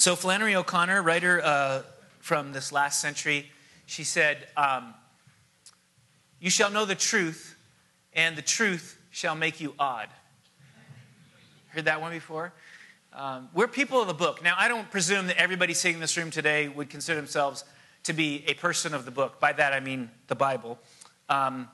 So, Flannery O'Connor, writer uh, from this last century, she said, um, You shall know the truth, and the truth shall make you odd. Heard that one before? Um, we're people of the book. Now, I don't presume that everybody sitting in this room today would consider themselves to be a person of the book. By that, I mean the Bible. Um,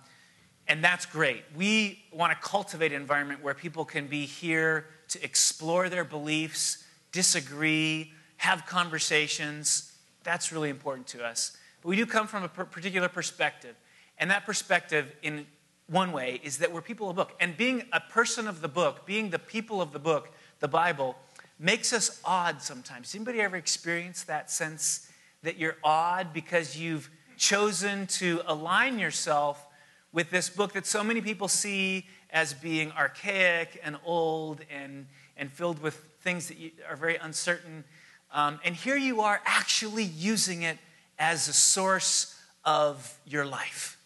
and that's great. We want to cultivate an environment where people can be here to explore their beliefs, disagree, have conversations. That's really important to us. But we do come from a particular perspective. And that perspective, in one way, is that we're people of the book. And being a person of the book, being the people of the book, the Bible, makes us odd sometimes. Anybody ever experience that sense that you're odd because you've chosen to align yourself with this book that so many people see as being archaic and old and, and filled with things that are very uncertain. Um, and here you are actually using it as a source of your life.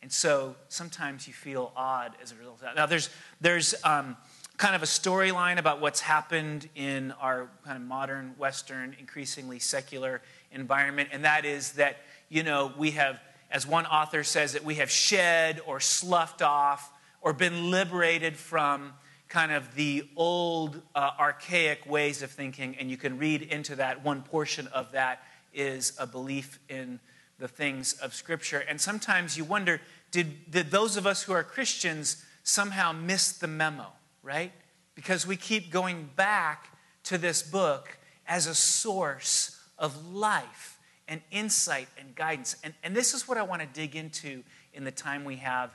And so sometimes you feel odd as a result of that. Now, there's, there's um, kind of a storyline about what's happened in our kind of modern, Western, increasingly secular environment, and that is that, you know, we have, as one author says, that we have shed or sloughed off or been liberated from kind of the old, uh, archaic ways of thinking, and you can read into that. One portion of that is a belief in the things of Scripture. And sometimes you wonder did, did those of us who are Christians somehow miss the memo? right? Because we keep going back to this book as a source of life and insight and guidance. And, and this is what I want to dig into in the time we have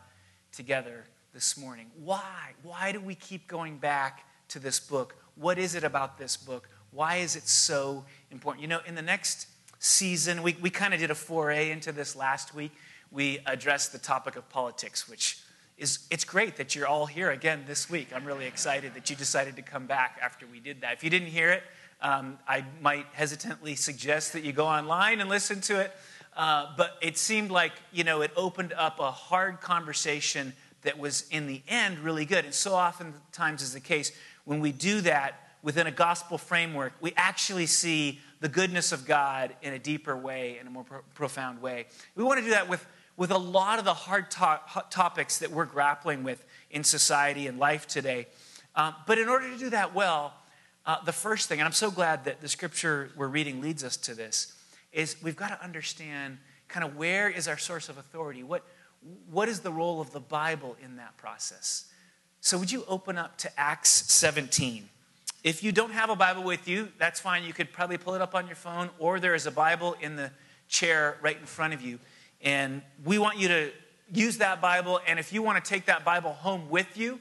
together this morning. Why? Why do we keep going back to this book? What is it about this book? Why is it so important? You know, in the next season, we, we kind of did a foray into this last week. We addressed the topic of politics, which is it's great that you're all here again this week. I'm really excited that you decided to come back after we did that. If you didn't hear it, um, I might hesitantly suggest that you go online and listen to it. Uh, but it seemed like you know it opened up a hard conversation that was in the end really good. And so oftentimes is the case when we do that within a gospel framework, we actually see the goodness of God in a deeper way, in a more pro- profound way. We want to do that with with a lot of the hard to- topics that we're grappling with in society and life today. Um, but in order to do that well, uh, the first thing, and I'm so glad that the scripture we're reading leads us to this, is we've got to understand kind of where is our source of authority? What, what is the role of the Bible in that process? So, would you open up to Acts 17? If you don't have a Bible with you, that's fine. You could probably pull it up on your phone, or there is a Bible in the chair right in front of you. And we want you to use that Bible. And if you want to take that Bible home with you,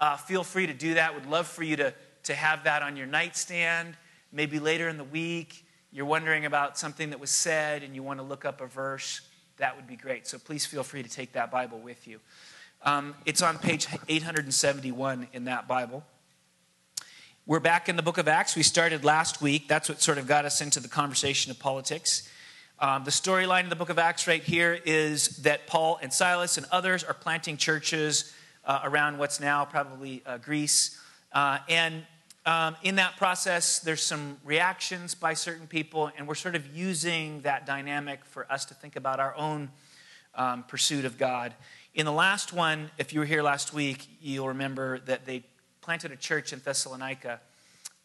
uh, feel free to do that. Would love for you to, to have that on your nightstand. Maybe later in the week, you're wondering about something that was said and you want to look up a verse. That would be great. So please feel free to take that Bible with you. Um, it's on page 871 in that Bible. We're back in the book of Acts. We started last week. That's what sort of got us into the conversation of politics. Um, the storyline in the book of Acts right here is that Paul and Silas and others are planting churches uh, around what's now probably uh, Greece. Uh, and um, in that process, there's some reactions by certain people, and we're sort of using that dynamic for us to think about our own um, pursuit of God. In the last one, if you were here last week, you'll remember that they planted a church in Thessalonica,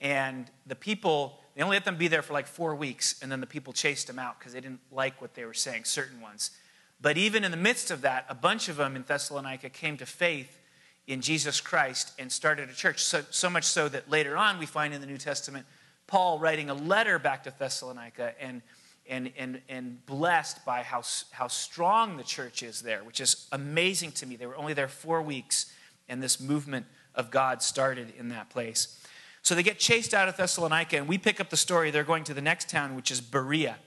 and the people they only let them be there for like four weeks, and then the people chased them out because they didn't like what they were saying, certain ones. But even in the midst of that, a bunch of them in Thessalonica came to faith in Jesus Christ and started a church. So, so much so that later on we find in the New Testament Paul writing a letter back to Thessalonica and, and, and, and blessed by how, how strong the church is there, which is amazing to me. They were only there four weeks, and this movement of God started in that place. So they get chased out of Thessalonica, and we pick up the story. They're going to the next town, which is Berea.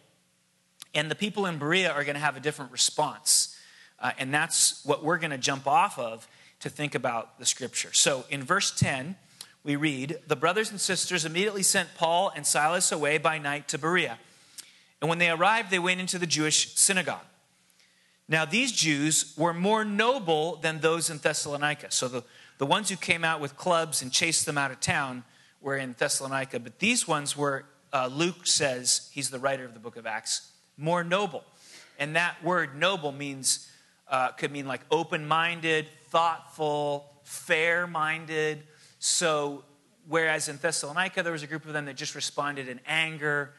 And the people in Berea are going to have a different response. Uh, and that's what we're going to jump off of to think about the scripture. So in verse 10, we read The brothers and sisters immediately sent Paul and Silas away by night to Berea. And when they arrived, they went into the Jewish synagogue. Now, these Jews were more noble than those in Thessalonica. So the, the ones who came out with clubs and chased them out of town were in Thessalonica, but these ones were, uh, Luke says, he's the writer of the book of Acts, more noble. And that word noble means, uh, could mean like open minded, thoughtful, fair minded. So, whereas in Thessalonica, there was a group of them that just responded in anger,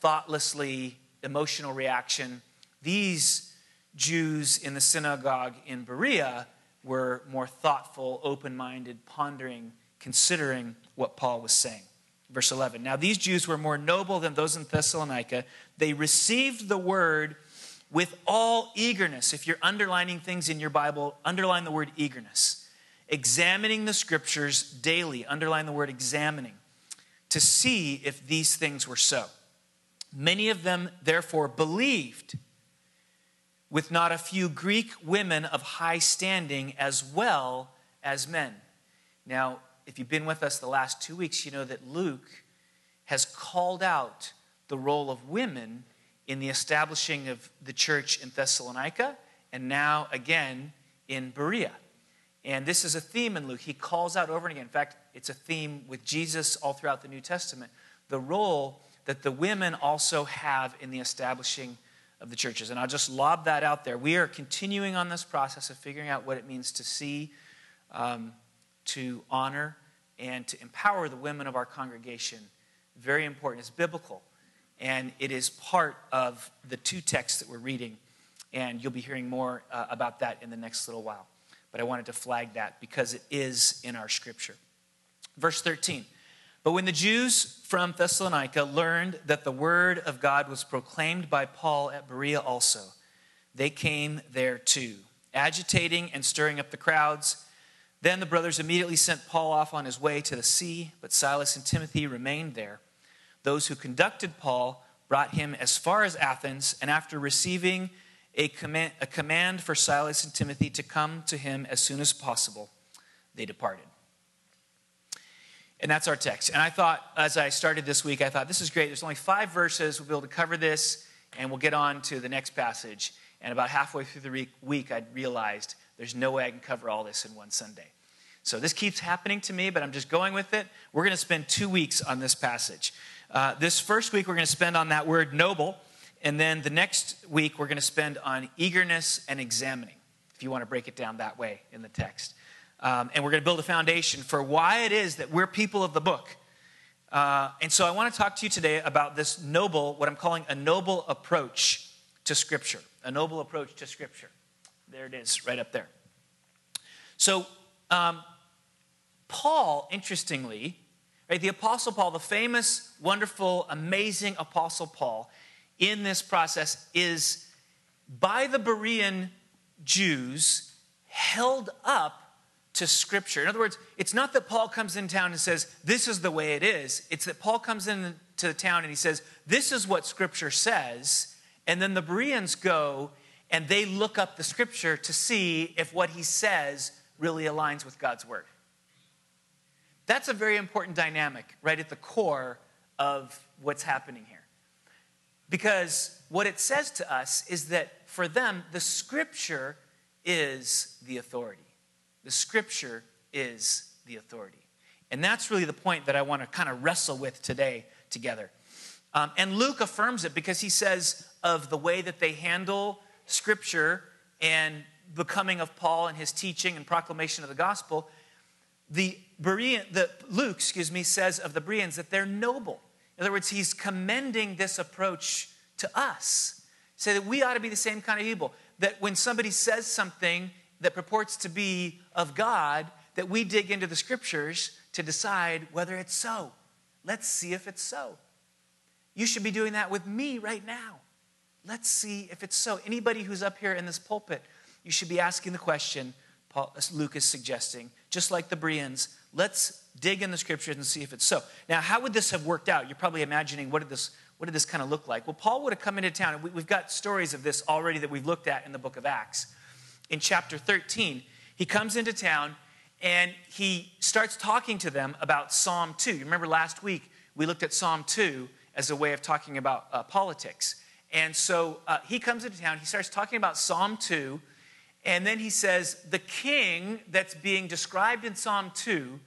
thoughtlessly, emotional reaction, these Jews in the synagogue in Berea were more thoughtful, open minded, pondering, considering what Paul was saying. Verse 11. Now, these Jews were more noble than those in Thessalonica. They received the word with all eagerness. If you're underlining things in your Bible, underline the word eagerness. Examining the scriptures daily, underline the word examining, to see if these things were so. Many of them, therefore, believed with not a few Greek women of high standing as well as men. Now, if you've been with us the last two weeks, you know that Luke has called out the role of women in the establishing of the church in Thessalonica and now again in Berea. And this is a theme in Luke. He calls out over and again. In fact, it's a theme with Jesus all throughout the New Testament the role that the women also have in the establishing of the churches. And I'll just lob that out there. We are continuing on this process of figuring out what it means to see, um, to honor, and to empower the women of our congregation. Very important. It's biblical. And it is part of the two texts that we're reading. And you'll be hearing more uh, about that in the next little while. But I wanted to flag that because it is in our scripture. Verse 13 but when the Jews from Thessalonica learned that the word of God was proclaimed by Paul at Berea also, they came there too, agitating and stirring up the crowds. Then the brothers immediately sent Paul off on his way to the sea, but Silas and Timothy remained there. Those who conducted Paul brought him as far as Athens, and after receiving a command, a command for Silas and Timothy to come to him as soon as possible, they departed. And that's our text. And I thought, as I started this week, I thought, this is great. There's only five verses. We'll be able to cover this, and we'll get on to the next passage. And about halfway through the week, I realized there's no way I can cover all this in one Sunday. So this keeps happening to me, but I'm just going with it. We're going to spend two weeks on this passage. Uh, this first week, we're going to spend on that word noble. And then the next week, we're going to spend on eagerness and examining, if you want to break it down that way in the text. Um, and we're going to build a foundation for why it is that we're people of the book. Uh, and so I want to talk to you today about this noble, what I'm calling a noble approach to Scripture. A noble approach to Scripture. There it is, right up there. So, um, Paul, interestingly, right, the Apostle Paul, the famous, wonderful, amazing Apostle Paul, in this process is by the Berean Jews held up to Scripture. In other words, it's not that Paul comes in town and says, This is the way it is. It's that Paul comes into the town and he says, This is what Scripture says. And then the Bereans go and they look up the Scripture to see if what he says really aligns with God's Word. That's a very important dynamic right at the core of what's happening here. Because what it says to us is that for them, the Scripture is the authority. The scripture is the authority. And that's really the point that I want to kind of wrestle with today together. Um, and Luke affirms it because he says of the way that they handle scripture and the coming of Paul and his teaching and proclamation of the gospel, the Berean, the Luke, excuse me, says of the Bereans that they're noble. In other words, he's commending this approach to us. Say that we ought to be the same kind of people. That when somebody says something that purports to be of God that we dig into the scriptures to decide whether it's so. Let's see if it's so. You should be doing that with me right now. Let's see if it's so. Anybody who's up here in this pulpit, you should be asking the question Paul, Luke is suggesting, just like the Bereans, let's dig in the scriptures and see if it's so. Now, how would this have worked out? You're probably imagining what did this, what did this kind of look like? Well, Paul would have come into town, and we, we've got stories of this already that we've looked at in the book of Acts in chapter 13, he comes into town and he starts talking to them about Psalm 2. You remember last week we looked at Psalm 2 as a way of talking about uh, politics. And so uh, he comes into town, he starts talking about Psalm 2, and then he says, The king that's being described in Psalm 2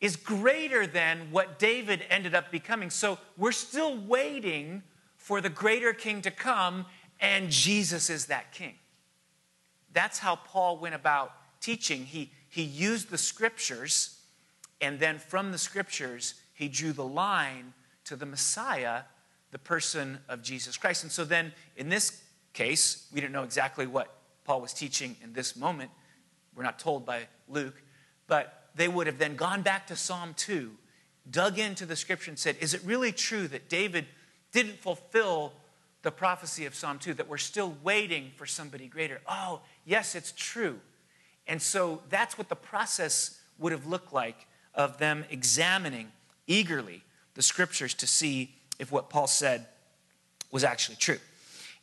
is greater than what David ended up becoming. So we're still waiting for the greater king to come, and Jesus is that king. That's how Paul went about teaching. He, he used the scriptures, and then from the scriptures, he drew the line to the Messiah, the person of Jesus Christ. And so then, in this case, we don't know exactly what Paul was teaching in this moment. We're not told by Luke, but they would have then gone back to Psalm 2, dug into the scripture, and said, Is it really true that David didn't fulfill the prophecy of Psalm 2, that we're still waiting for somebody greater? Oh, yes, it's true. And so that's what the process would have looked like of them examining eagerly the scriptures to see if what Paul said was actually true.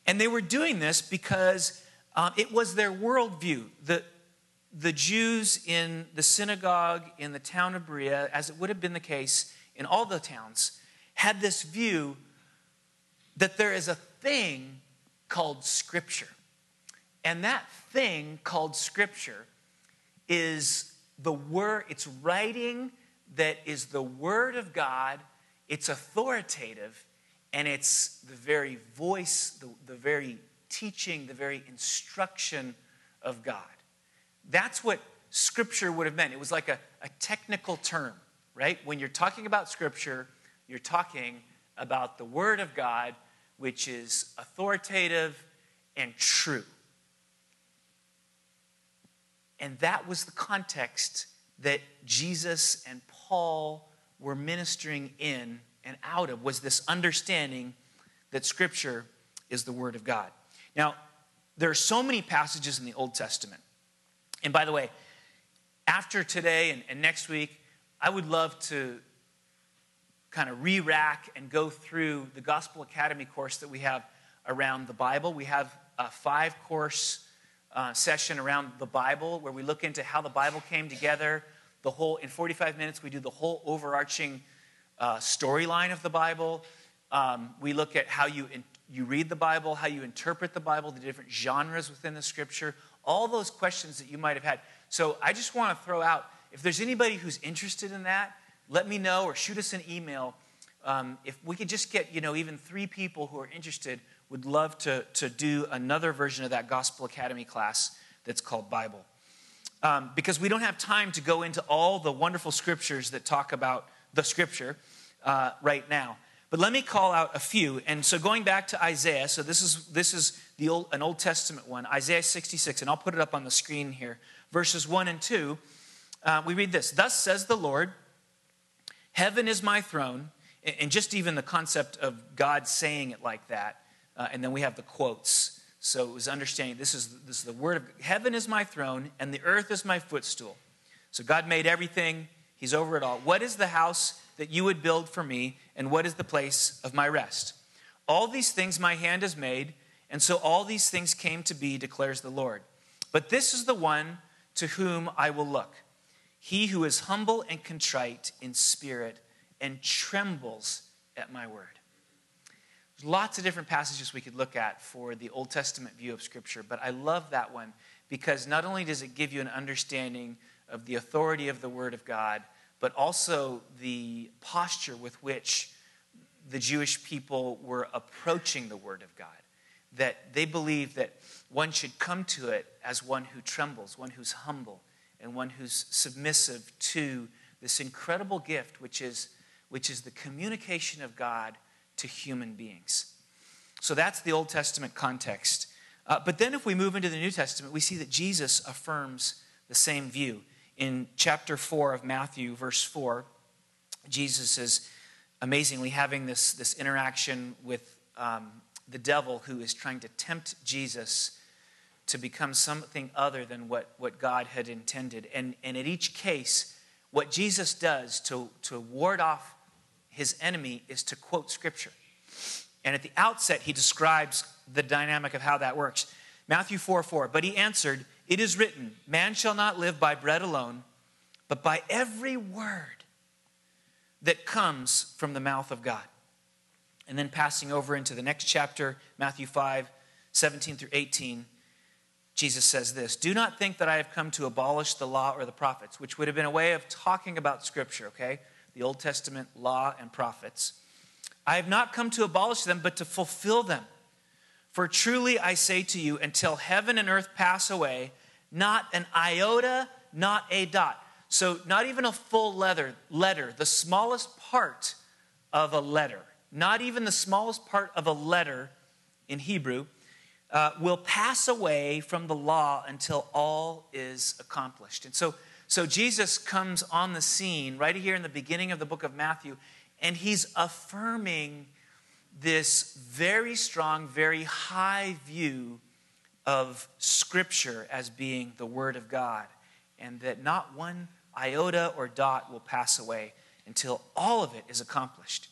And they were doing this because um, it was their worldview. The, the Jews in the synagogue in the town of Berea, as it would have been the case in all the towns, had this view that there is a thing called Scripture. And that thing called Scripture is the word, it's writing that is the Word of God, it's authoritative, and it's the very voice, the, the very teaching, the very instruction of God. That's what Scripture would have meant. It was like a, a technical term, right? When you're talking about Scripture, you're talking about the Word of God, which is authoritative and true. And that was the context that Jesus and Paul were ministering in and out of was this understanding that scripture is the word of God. Now, there are so many passages in the Old Testament. And by the way, after today and, and next week, I would love to kind of re rack and go through the Gospel Academy course that we have around the Bible. We have a five course uh, session around the Bible where we look into how the Bible came together. The whole, in 45 minutes, we do the whole overarching uh, storyline of the Bible. Um, we look at how you, in, you read the Bible, how you interpret the Bible, the different genres within the scripture, all those questions that you might have had. So I just want to throw out if there's anybody who's interested in that, let me know or shoot us an email. Um, if we could just get, you know, even three people who are interested, would love to, to do another version of that Gospel Academy class that's called Bible. Um, because we don't have time to go into all the wonderful scriptures that talk about the scripture uh, right now. But let me call out a few. And so going back to Isaiah, so this is this is the old, an Old Testament one, Isaiah 66, and I'll put it up on the screen here, verses 1 and 2. Uh, we read this Thus says the Lord, Heaven is my throne. And just even the concept of God saying it like that uh, and then we have the quotes. So it was understanding this is, this is the word of heaven is my throne, and the earth is my footstool. So God made everything, He's over it all. What is the house that you would build for me, and what is the place of my rest? All these things my hand has made, and so all these things came to be, declares the Lord. But this is the one to whom I will look he who is humble and contrite in spirit and trembles at my word. There's lots of different passages we could look at for the Old Testament view of Scripture, but I love that one because not only does it give you an understanding of the authority of the Word of God, but also the posture with which the Jewish people were approaching the Word of God. That they believed that one should come to it as one who trembles, one who's humble, and one who's submissive to this incredible gift, which is, which is the communication of God to human beings. So that's the Old Testament context. Uh, but then if we move into the New Testament, we see that Jesus affirms the same view. In chapter 4 of Matthew, verse 4, Jesus is amazingly having this, this interaction with um, the devil who is trying to tempt Jesus to become something other than what, what God had intended. And, and in each case, what Jesus does to, to ward off his enemy is to quote scripture. And at the outset, he describes the dynamic of how that works. Matthew 4 4. But he answered, It is written, Man shall not live by bread alone, but by every word that comes from the mouth of God. And then passing over into the next chapter, Matthew 5 17 through 18. Jesus says this Do not think that I have come to abolish the law or the prophets, which would have been a way of talking about Scripture, okay? The Old Testament law and prophets. I have not come to abolish them, but to fulfill them. For truly I say to you, until heaven and earth pass away, not an iota, not a dot. So, not even a full letter, letter, the smallest part of a letter, not even the smallest part of a letter in Hebrew, uh, will pass away from the law until all is accomplished. And so, so Jesus comes on the scene right here in the beginning of the book of Matthew, and he's affirming this very strong, very high view of Scripture as being the Word of God, and that not one iota or dot will pass away until all of it is accomplished.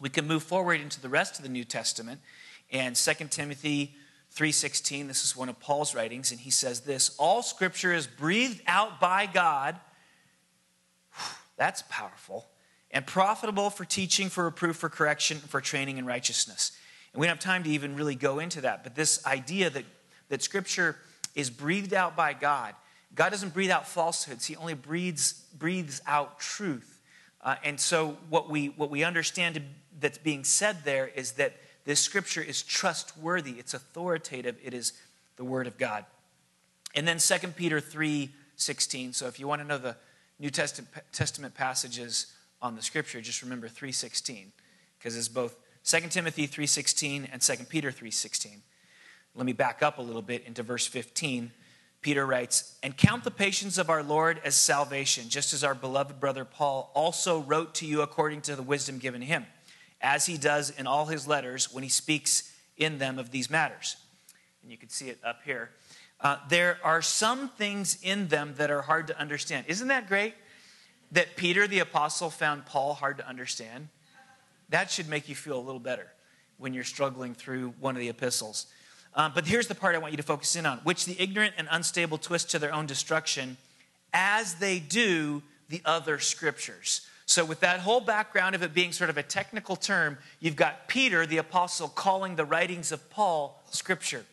We can move forward into the rest of the New Testament and 2 Timothy 3:16, this is one of Paul's writings and he says this, all scripture is breathed out by God. That's powerful. And profitable for teaching, for reproof, for correction, for training in righteousness. And we don't have time to even really go into that, but this idea that, that scripture is breathed out by God. God doesn't breathe out falsehoods, He only breathes, breathes out truth. Uh, and so, what we, what we understand that's being said there is that this scripture is trustworthy, it's authoritative, it is the word of God. And then 2 Peter 3 16. So if you want to know the New Testament passages on the scripture, just remember 316, because it's both 2 Timothy 3:16 and 2 Peter 3:16. Let me back up a little bit into verse 15. Peter writes, "And count the patience of our Lord as salvation, just as our beloved brother Paul also wrote to you according to the wisdom given him." as he does in all his letters when he speaks in them of these matters. And you can see it up here. Uh, there are some things in them that are hard to understand. Isn't that great? That Peter the apostle found Paul hard to understand. That should make you feel a little better when you're struggling through one of the epistles. Um, but here's the part I want you to focus in on which the ignorant and unstable twist to their own destruction, as they do the other scriptures. So, with that whole background of it being sort of a technical term, you've got Peter, the apostle, calling the writings of Paul scripture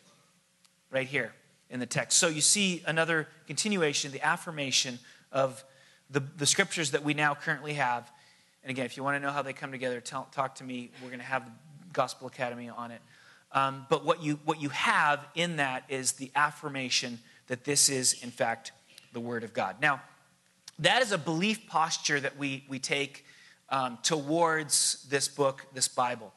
right here in the text. So, you see another continuation, the affirmation of the, the scriptures that we now currently have. And again, if you want to know how they come together, tell, talk to me. We're going to have the Gospel Academy on it. Um, but what you, what you have in that is the affirmation that this is, in fact, the Word of God. Now, that is a belief posture that we, we take um, towards this book, this Bible.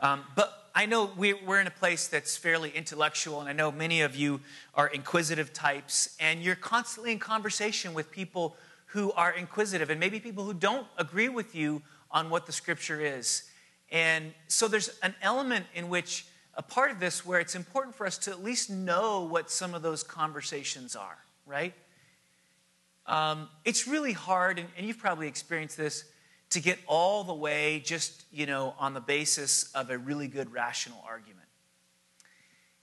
Um, but I know we, we're in a place that's fairly intellectual, and I know many of you are inquisitive types, and you're constantly in conversation with people who are inquisitive, and maybe people who don't agree with you on what the scripture is. And so there's an element in which a part of this where it's important for us to at least know what some of those conversations are, right? Um, it's really hard, and, and you've probably experienced this, to get all the way just, you know, on the basis of a really good rational argument.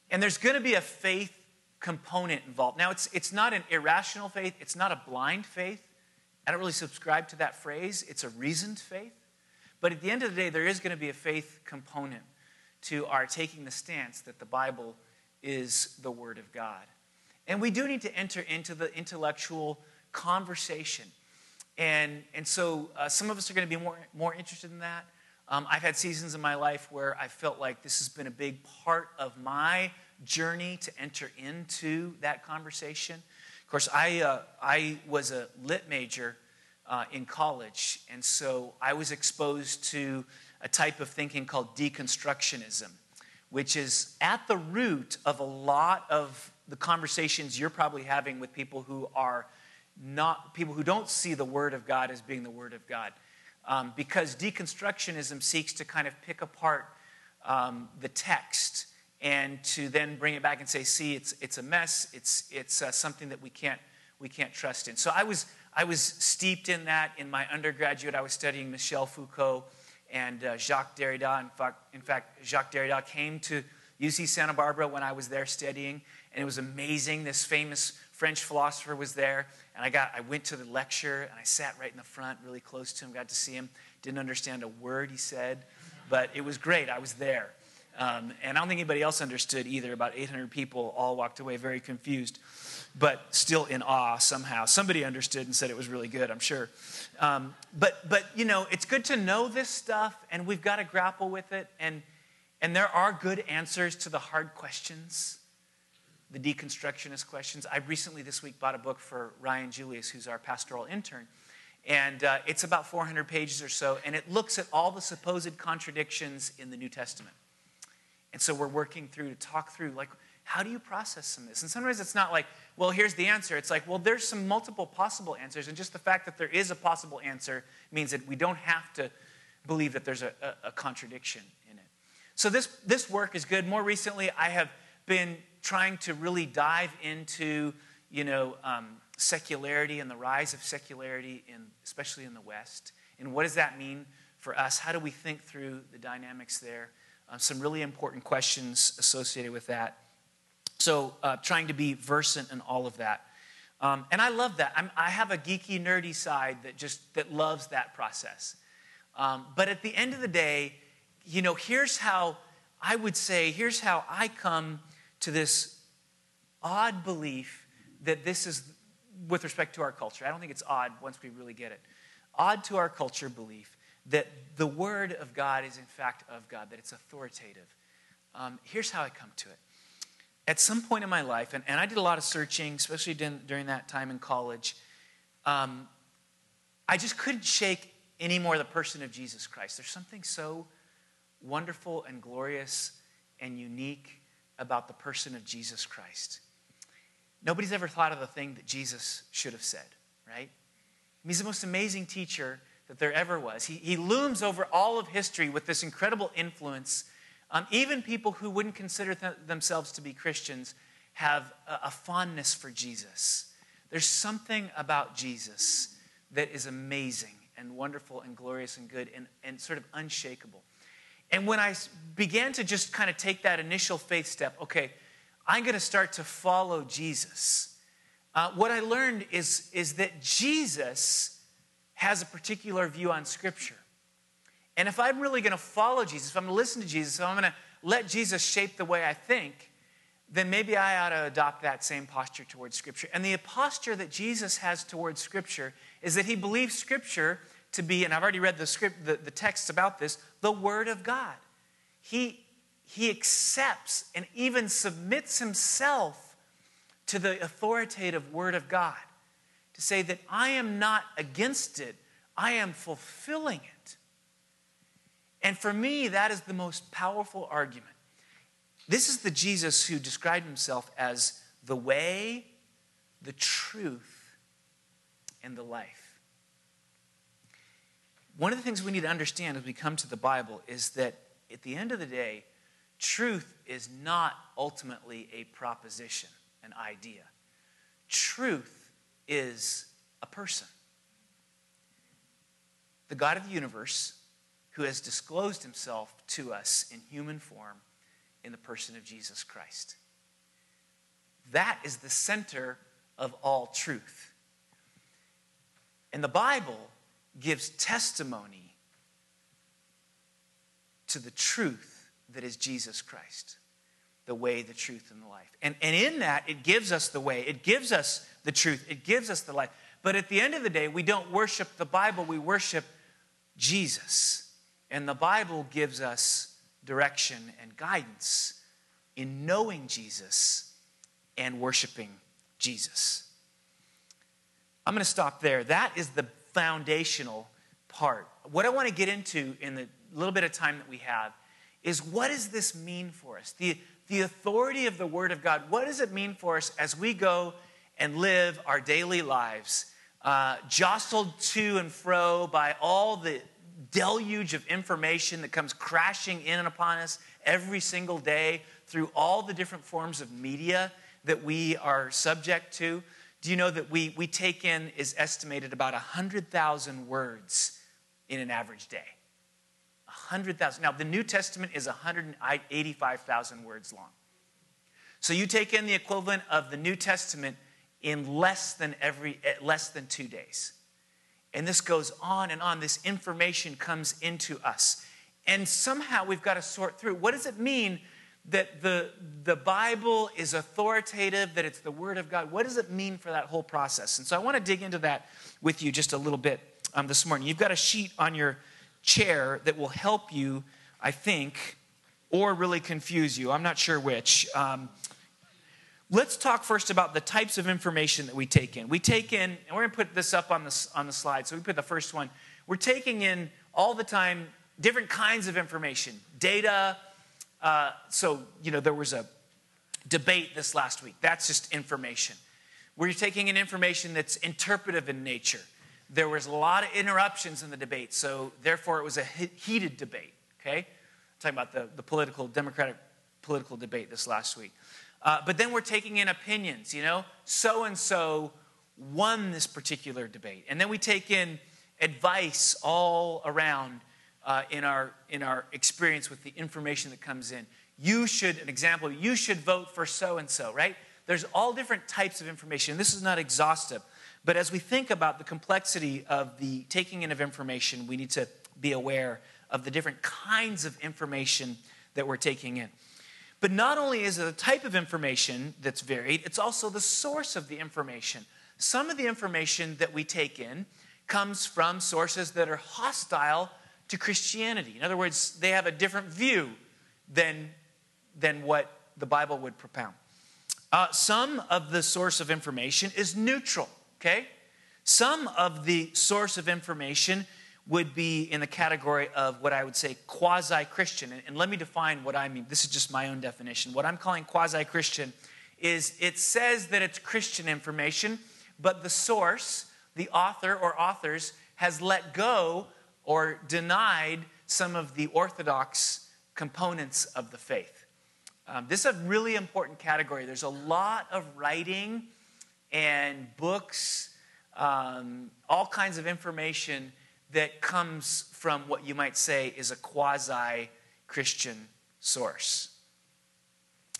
And there's going to be a faith component involved. Now, it's, it's not an irrational faith, it's not a blind faith. I don't really subscribe to that phrase. It's a reasoned faith. But at the end of the day, there is going to be a faith component to our taking the stance that the Bible is the Word of God. And we do need to enter into the intellectual conversation. And, and so uh, some of us are going to be more, more interested in that. Um, I've had seasons in my life where I felt like this has been a big part of my journey to enter into that conversation. Of course, I, uh, I was a lit major uh, in college, and so I was exposed to a type of thinking called deconstructionism, which is at the root of a lot of the conversations you're probably having with people who are not people who don't see the Word of God as being the Word of God. Um, because deconstructionism seeks to kind of pick apart um, the text and to then bring it back and say, see, it's, it's a mess, it's, it's uh, something that we can't, we can't trust in. So I was, I was steeped in that in my undergraduate. I was studying Michel Foucault and uh, Jacques Derrida. In fact, in fact, Jacques Derrida came to UC Santa Barbara when I was there studying, and it was amazing. This famous French philosopher was there, and I got I went to the lecture and I sat right in the front, really close to him, got to see him. Didn't understand a word he said, but it was great. I was there. Um, and I don't think anybody else understood either. About 800 people all walked away very confused, but still in awe somehow. Somebody understood and said it was really good, I'm sure. Um, but, but, you know, it's good to know this stuff, and we've got to grapple with it. And, and there are good answers to the hard questions, the deconstructionist questions. I recently, this week, bought a book for Ryan Julius, who's our pastoral intern. And uh, it's about 400 pages or so, and it looks at all the supposed contradictions in the New Testament. And so we're working through to talk through, like, how do you process some of this? And sometimes it's not like, well, here's the answer. It's like, well, there's some multiple possible answers. And just the fact that there is a possible answer means that we don't have to believe that there's a, a, a contradiction in it. So this, this work is good. More recently, I have been trying to really dive into, you know, um, secularity and the rise of secularity, in, especially in the West. And what does that mean for us? How do we think through the dynamics there? Uh, some really important questions associated with that. So, uh, trying to be versant in all of that. Um, and I love that. I'm, i have a geeky, nerdy side that just that loves that process. Um, but at the end of the day, you know, here's how I would say, here's how I come to this odd belief that this is with respect to our culture. I don't think it's odd once we really get it. Odd to our culture belief that the Word of God is in fact of God, that it's authoritative. Um, here's how I come to it. At some point in my life, and, and I did a lot of searching, especially during, that time in college, um, I just couldn't shake anymore the person of Jesus Christ. There's something so wonderful and glorious and unique about the person of Jesus Christ. Nobody's ever thought of the thing that Jesus should have said, right? He's the most amazing teacher that there ever was. He, he looms over all of history with this incredible influence. Um, even people who wouldn't consider th- themselves to be Christians have a, a fondness for Jesus. There's something about Jesus that is amazing and wonderful and glorious and good and, and sort of unshakable. And when I began to just kind of take that initial faith step, okay, I'm going to start to follow Jesus. Uh, what I learned is, is that Jesus has a particular view on Scripture. And if I'm really going to follow Jesus, if I'm going to listen to Jesus, if I'm going to let Jesus shape the way I think, then maybe I ought to adopt that same posture towards Scripture. And the posture that Jesus has towards Scripture is that he believes Scripture to be, and I've already read the script, the, the text about this, the Word of God. He, he accepts and even submits himself to the authoritative Word of God to say that I am not against it, I am fulfilling it. And for me, that is the most powerful argument. This is the Jesus who described himself as the way, the truth, and the life. One of the things we need to understand as we come to the Bible is that at the end of the day, truth is not ultimately a proposition, an idea. Truth is a person. The God of the universe, who has disclosed himself to us in human form in the person of Jesus Christ. That is the center of all truth. And the Bible gives testimony to the truth that is Jesus Christ, the way, the truth, and the life. And, and in that, it gives us the way, it gives us the truth, it gives us the life. But at the end of the day, we don't worship the Bible, we worship Jesus. And the Bible gives us direction and guidance in knowing Jesus and worshiping Jesus. I'm going to stop there. That is the foundational part. What I want to get into in the little bit of time that we have is what does this mean for us? The, the authority of the Word of God, what does it mean for us as we go and live our daily lives, uh, jostled to and fro by all the deluge of information that comes crashing in upon us every single day through all the different forms of media that we are subject to? Do you know that we, we take in is estimated about 100,000 words in an average day? 100,000. Now, the New Testament is 185,000 words long. So you take in the equivalent of the New Testament in less than every eh, less than 2 days. And this goes on and on. This information comes into us. And somehow we've got to sort through what does it mean that the, the Bible is authoritative, that it's the Word of God? What does it mean for that whole process? And so I want to dig into that with you just a little bit um, this morning. You've got a sheet on your chair that will help you, I think, or really confuse you. I'm not sure which. Um, let's talk first about the types of information that we take in. We take in, and we're going to put this up on the, on the slide. So we put the first one. We're taking in all the time different kinds of information, data. Uh, so, you know, there was a debate this last week. That's just information. We're taking in information that's interpretive in nature. There was a lot of interruptions in the debate, so therefore it was a heated debate, okay? talking about the, the political, Democratic political debate this last week. Uh, but then we're taking in opinions, you know, so and so won this particular debate. And then we take in advice all around uh, in, our, in our experience with the information that comes in. You should, an example, you should vote for so and so, right? There's all different types of information. This is not exhaustive. But as we think about the complexity of the taking in of information, we need to be aware of the different kinds of information that we're taking in. But not only is it a type of information that's varied, it's also the source of the information. Some of the information that we take in comes from sources that are hostile to Christianity. In other words, they have a different view than, than what the Bible would propound. Uh, some of the source of information is neutral, okay? Some of the source of information would be in the category of what I would say quasi Christian. And, and, let me define what I mean. This is just my own definition. What I'm calling quasi Christian is it says that it's Christian information, but the source, the author or authors, has let go or denied some of the orthodox components of the faith. Um, this is a really important category. There's a lot of writing and books, um, all kinds of information that comes from what you might say is a quasi Christian source.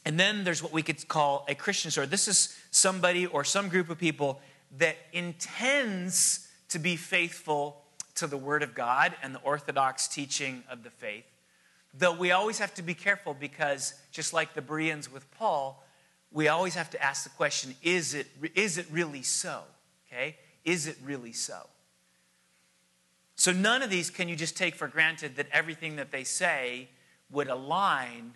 And then there's what we could call a Christian source. This is somebody or some group of people that intends to be faithful to the Word of God and the orthodox teaching of the faith. Though we always have to be careful because, just like the Bereans with Paul, we always have to ask the question is it, is it really so? Okay? Is it really so? So none of these can you just take for granted that everything that they say would align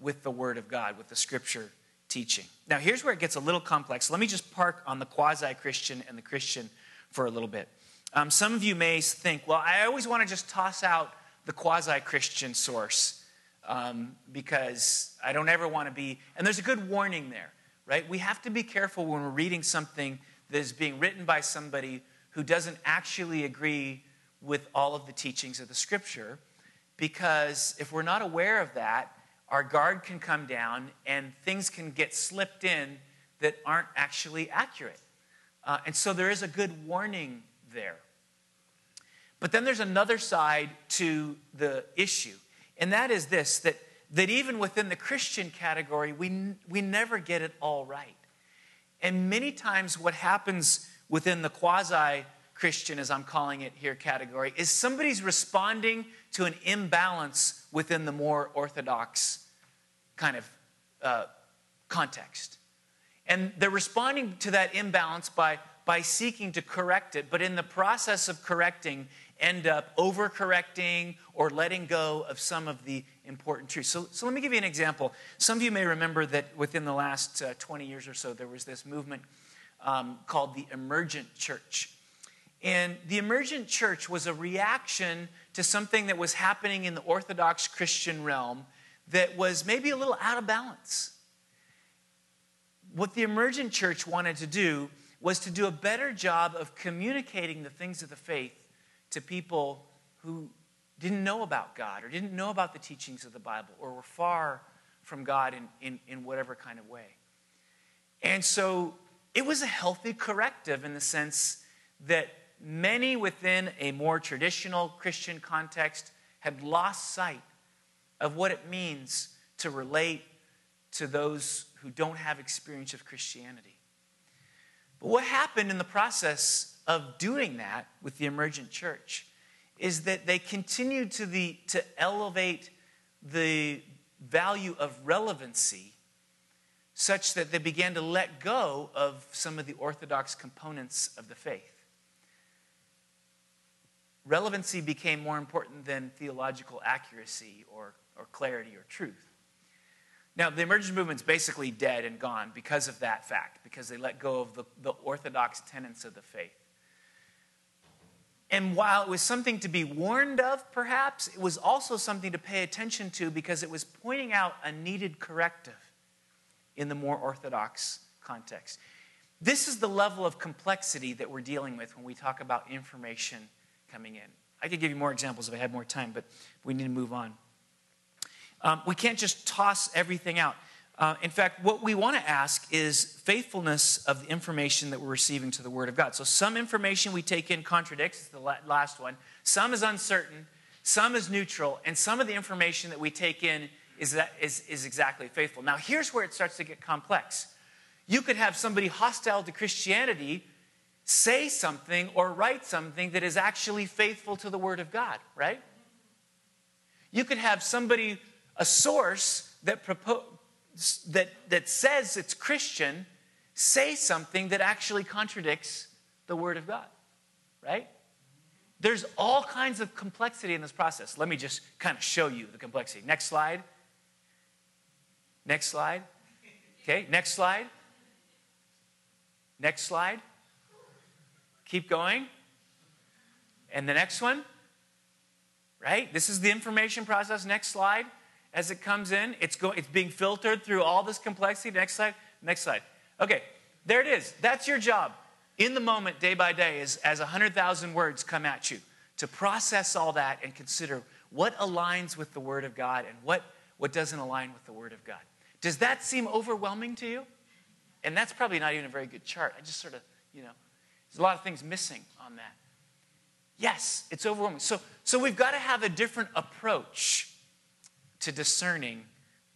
with the Word of God, with the Scripture teaching. Now, here's where it gets a little complex. Let me just park on the quasi Christian and the Christian for a little bit. Um, some of you may think, well, I always want to just toss out the quasi Christian source um, because I don't ever want to be, and there's a good warning there, right? We have to be careful when we're reading something that is being written by somebody who doesn't actually agree with all of the teachings of the scripture because if we're not aware of that, our guard can come down and things can get slipped in that aren't actually accurate. Uh, and so there is a good warning there. But then there's another side to the issue, and that is this that, that even within the Christian category, we, we never get it all right. And many times, what happens within the quasi Christian, as I'm calling it here, category, is somebody's responding to an imbalance within the more orthodox kind of uh, context. And they're responding to that imbalance by, by seeking to correct it, but in the process of correcting, end up overcorrecting or letting go of some of the important truths. So, so let me give you an example. Some of you may remember that within the last uh, 20 years or so, there was this movement um, called the emergent church. And the emergent church was a reaction to something that was happening in the Orthodox Christian realm that was maybe a little out of balance. What the emergent church wanted to do was to do a better job of communicating the things of the faith to people who didn't know about God or didn't know about the teachings of the Bible or were far from God in, in, in whatever kind of way. And so it was a healthy corrective in the sense that many within a more traditional Christian context had lost sight of what it means to relate to those who don't have experience of Christianity. But what happened in the process of doing that with the emergent church is that they continued to, the, to elevate the value of relevancy such that they began to let go of some of the orthodox components of the faith. Relevancy became more important than theological accuracy or, or clarity or truth. Now, the emergent movement's basically dead and gone because of that fact, because they let go of the, the orthodox tenets of the faith. And while it was something to be warned of, perhaps, it was also something to pay attention to because it was pointing out a needed corrective in the more orthodox context. This is the level of complexity that we're dealing with when we talk about information coming in. I could give you more examples if I had more time, but we need to move on. Um, we can't just toss everything out. Uh, in fact, what we want to ask is faithfulness of the information that we're receiving to the Word of God. So, some information we take in contradicts, the last one. Some is uncertain, some is neutral, and some of the information that we take in is, that, is, is exactly faithful. Now, here's where it starts to get complex. You could have somebody hostile to Christianity say something or write something that is actually faithful to the Word of God, right? You could have somebody, a source that, propo- that, that says it's Christian, say something that actually contradicts the Word of God, right? There's all kinds of complexity in this process. Let me just kind of show you the complexity. Next slide. Next slide. Okay, next slide. Next slide. Keep going. And the next one. Right? This is the information process. Next slide. As it comes in, it's, go, it's being filtered through all this complexity. Next slide. Next slide. Okay, there it is. That's your job in the moment, day by day, as, as 100,000 words come at you, to process all that and consider what aligns with the Word of God and what, what doesn't align with the Word of God. Does that seem overwhelming to you? And that's probably not even a very good chart. I just sort of, you know, there's a lot of things missing on that. Yes, it's overwhelming. So, so we've got to have a different approach to discerning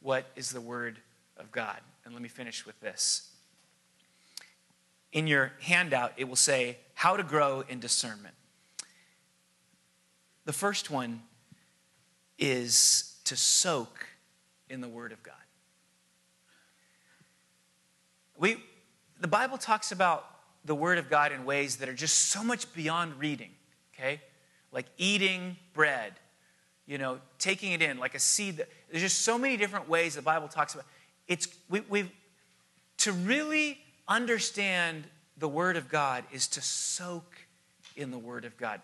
what is the Word of God. And let me finish with this. In your handout, it will say how to grow in discernment. The first one is to soak in the Word of God. We, the Bible talks about the Word of God in ways that are just so much beyond reading, okay? Like eating bread, you know, taking it in like a seed. That, there's just so many different ways the Bible talks about. It's we, we've to really understand the Word of God is to soak in the Word of God.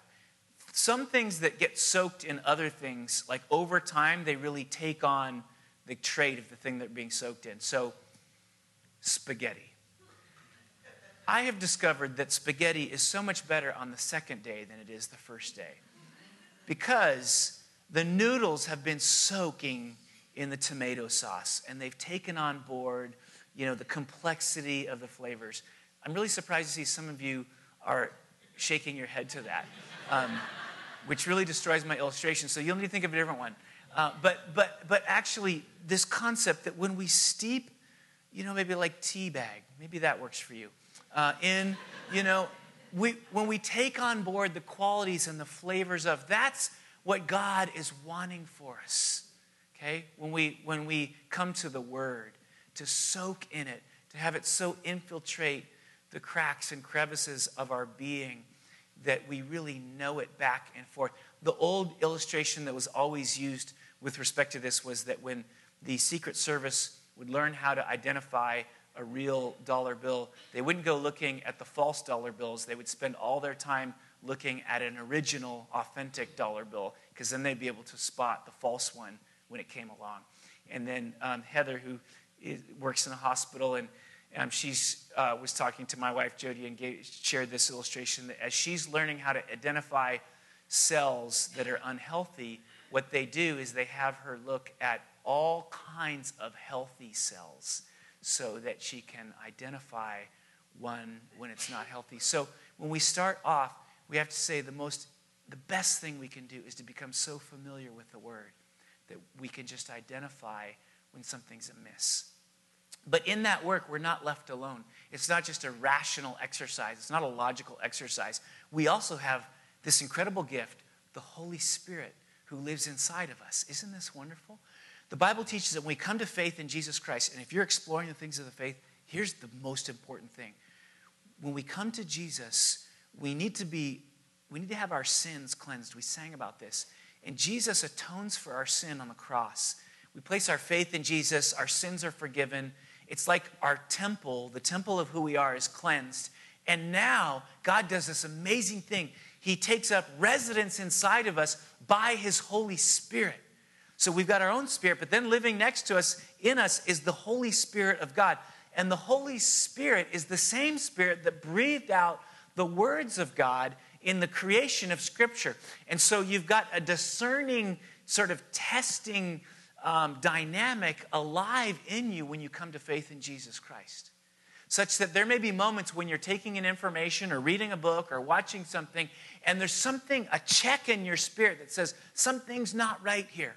Some things that get soaked in other things, like over time, they really take on the trait of the thing they're being soaked in. So spaghetti. I have discovered that spaghetti is so much better on the second day than it is the first day because the noodles have been soaking in the tomato sauce and they've taken on board you know the complexity of the flavors i'm really surprised to see some of you are shaking your head to that um, which really destroys my illustration so you'll need to think of a different one uh, but but but actually this concept that when we steep you know, maybe like tea bag. Maybe that works for you. Uh, in, you know, we, when we take on board the qualities and the flavors of, that's what God is wanting for us. Okay? When we, when we come to the Word, to soak in it, to have it so infiltrate the cracks and crevices of our being that we really know it back and forth. The old illustration that was always used with respect to this was that when the Secret Service would learn how to identify a real dollar bill. They wouldn't go looking at the false dollar bills. They would spend all their time looking at an original, authentic dollar bill, because then they'd be able to spot the false one when it came along. And then um, Heather, who is, works in a hospital, and um, she uh, was talking to my wife Jody and gave, shared this illustration that as she's learning how to identify cells that are unhealthy, what they do is they have her look at all kinds of healthy cells so that she can identify one when it's not healthy. So when we start off, we have to say the most the best thing we can do is to become so familiar with the word that we can just identify when something's amiss. But in that work, we're not left alone. It's not just a rational exercise, it's not a logical exercise. We also have this incredible gift the Holy Spirit who lives inside of us. Isn't this wonderful? The Bible teaches that when we come to faith in Jesus Christ, and if you're exploring the things of the faith, here's the most important thing. When we come to Jesus, we need to be we need to have our sins cleansed. We sang about this. And Jesus atones for our sin on the cross. We place our faith in Jesus, our sins are forgiven. It's like our temple, the temple of who we are, is cleansed. And now God does this amazing thing. He takes up residence inside of us by His Holy Spirit. So we've got our own spirit, but then living next to us, in us, is the Holy Spirit of God. And the Holy Spirit is the same Spirit that breathed out the words of God in the creation of Scripture. And so you've got a discerning, sort of testing um, dynamic alive in you when you come to faith in Jesus Christ. Such that there may be moments when you're taking in information or reading a book or watching something, and there's something, a check in your spirit that says, something's not right here.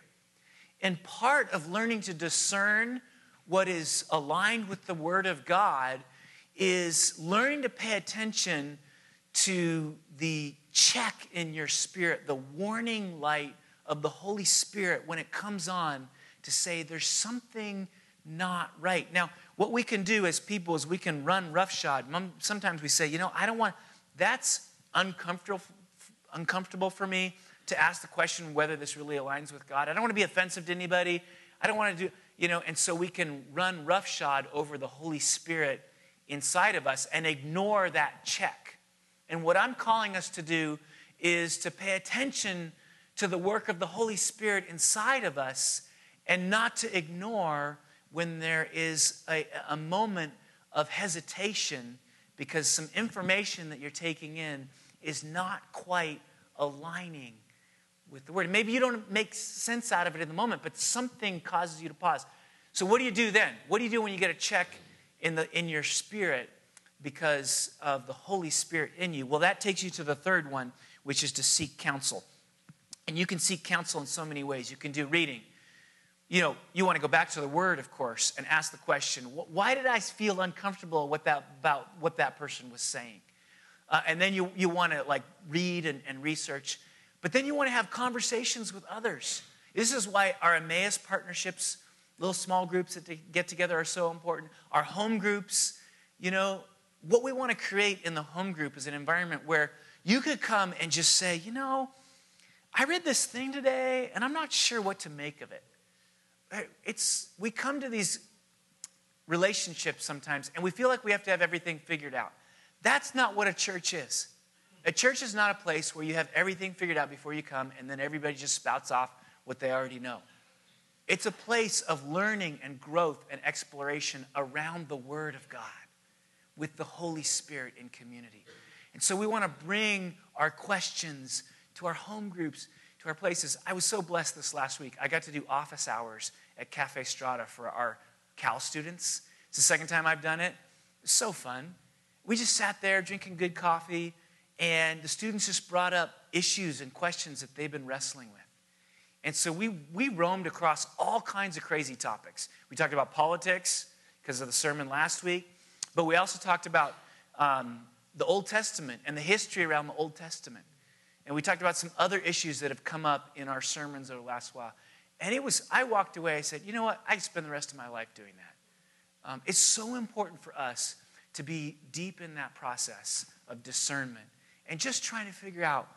And part of learning to discern what is aligned with the Word of God is learning to pay attention to the check in your spirit, the warning light of the Holy Spirit when it comes on to say there's something not right. Now, what we can do as people is we can run roughshod. Sometimes we say, you know, I don't want, that's uncomfortable, uncomfortable for me to ask the question whether this really aligns with God. I don't want to be offensive to anybody. I don't want to do, you know, and so we can run roughshod over the Holy Spirit inside of us and ignore that check. And what I'm calling us to do is to pay attention to the work of the Holy Spirit inside of us and not to ignore when there is a, a moment of hesitation because some information that you're taking in is not quite aligning with the word. Maybe you don't make sense out of it in the moment, but something causes you to pause. So what do you do then? What do you do when you get a check in the in your spirit because of the Holy Spirit in you? Well, that takes you to the third one, which is to seek counsel. And you can seek counsel in so many ways. You can do reading. You know, you want to go back to the word, of course, and ask the question, why did I feel uncomfortable with that, about what that person was saying? Uh, and then you, you want to like read and, and research. But then you want to have conversations with others. This is why our Emmaus partnerships, little small groups that get together are so important. Our home groups, you know, what we want to create in the home group is an environment where you could come and just say, you know, I read this thing today and I'm not sure what to make of it. Uh, it's, we come to these relationships sometimes and we feel like we have to have everything figured out. That's not what a church is. A church is not a place where you have everything figured out before you come and then everybody just spouts off what they already know. It's a place of learning and growth and exploration around the Word of God with the Holy Spirit in community. And so we want to bring our questions to our home groups, to our places. I was so blessed this last week. I got to do office hours at Cafe Strada for our Cal students. It's the second time I've done it. It was so fun. We just sat there drinking good coffee, and the students just brought up issues and questions that they've been wrestling with. And so we, we roamed across all kinds of crazy topics. We talked about politics because of the sermon last week, but we also talked about um, the Old Testament and the history around the Old Testament. And we talked about some other issues that have come up in our sermons over the last while. And it was, I walked away, I said, you know what? I spend the rest of my life doing that. Um, it's so important for us to be deep in that process of discernment and just trying to figure out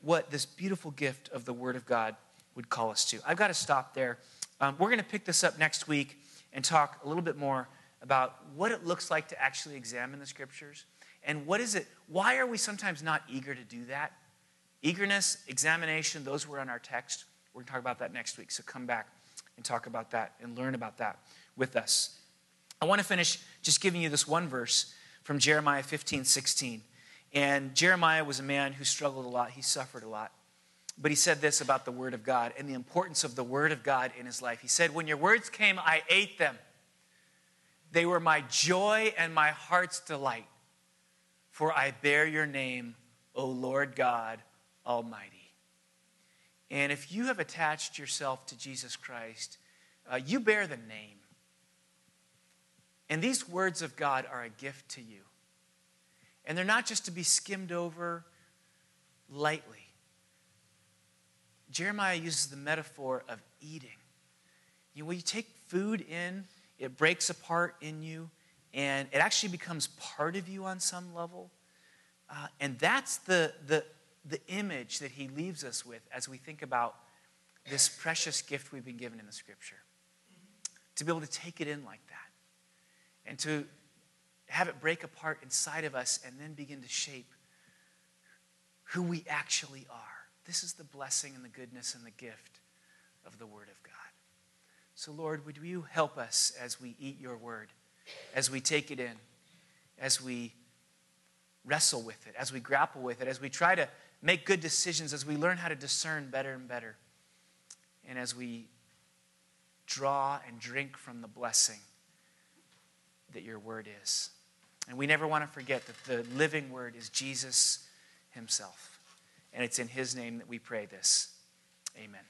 what this beautiful gift of the Word of God would call us to. I've got to stop there. Um, we're going to pick this up next week and talk a little bit more about what it looks like to actually examine the Scriptures and what is it, why are we sometimes not eager to do that? Eagerness, examination, those were on our text. We're going to talk about that next week. So come back and talk about that and learn about that with us. I want to finish just giving you this one verse from Jeremiah 15, 16. And Jeremiah was a man who struggled a lot, he suffered a lot. But he said this about the Word of God and the importance of the Word of God in his life. He said, When your words came, I ate them. They were my joy and my heart's delight. For I bear your name, O Lord God Almighty. And if you have attached yourself to Jesus Christ, uh, you bear the name. And these words of God are a gift to you. And they're not just to be skimmed over lightly. Jeremiah uses the metaphor of eating. You know, when you take food in, it breaks apart in you, and it actually becomes part of you on some level. Uh, and that's the, the, the image that he leaves us with as we think about this precious gift we've been given in the scripture. To be able to take it in like that, and to have it break apart inside of us and then begin to shape who we actually are. This is the blessing and the goodness and the gift of the Word of God. So, Lord, would you help us as we eat your Word, as we take it in, as we wrestle with it, as we grapple with it, as we try to make good decisions, as we learn how to discern better and better, and as we draw and drink from the blessing that your Word is. And we never want to forget that the living Word is Jesus Himself. And it's in His name that we pray this. Amen.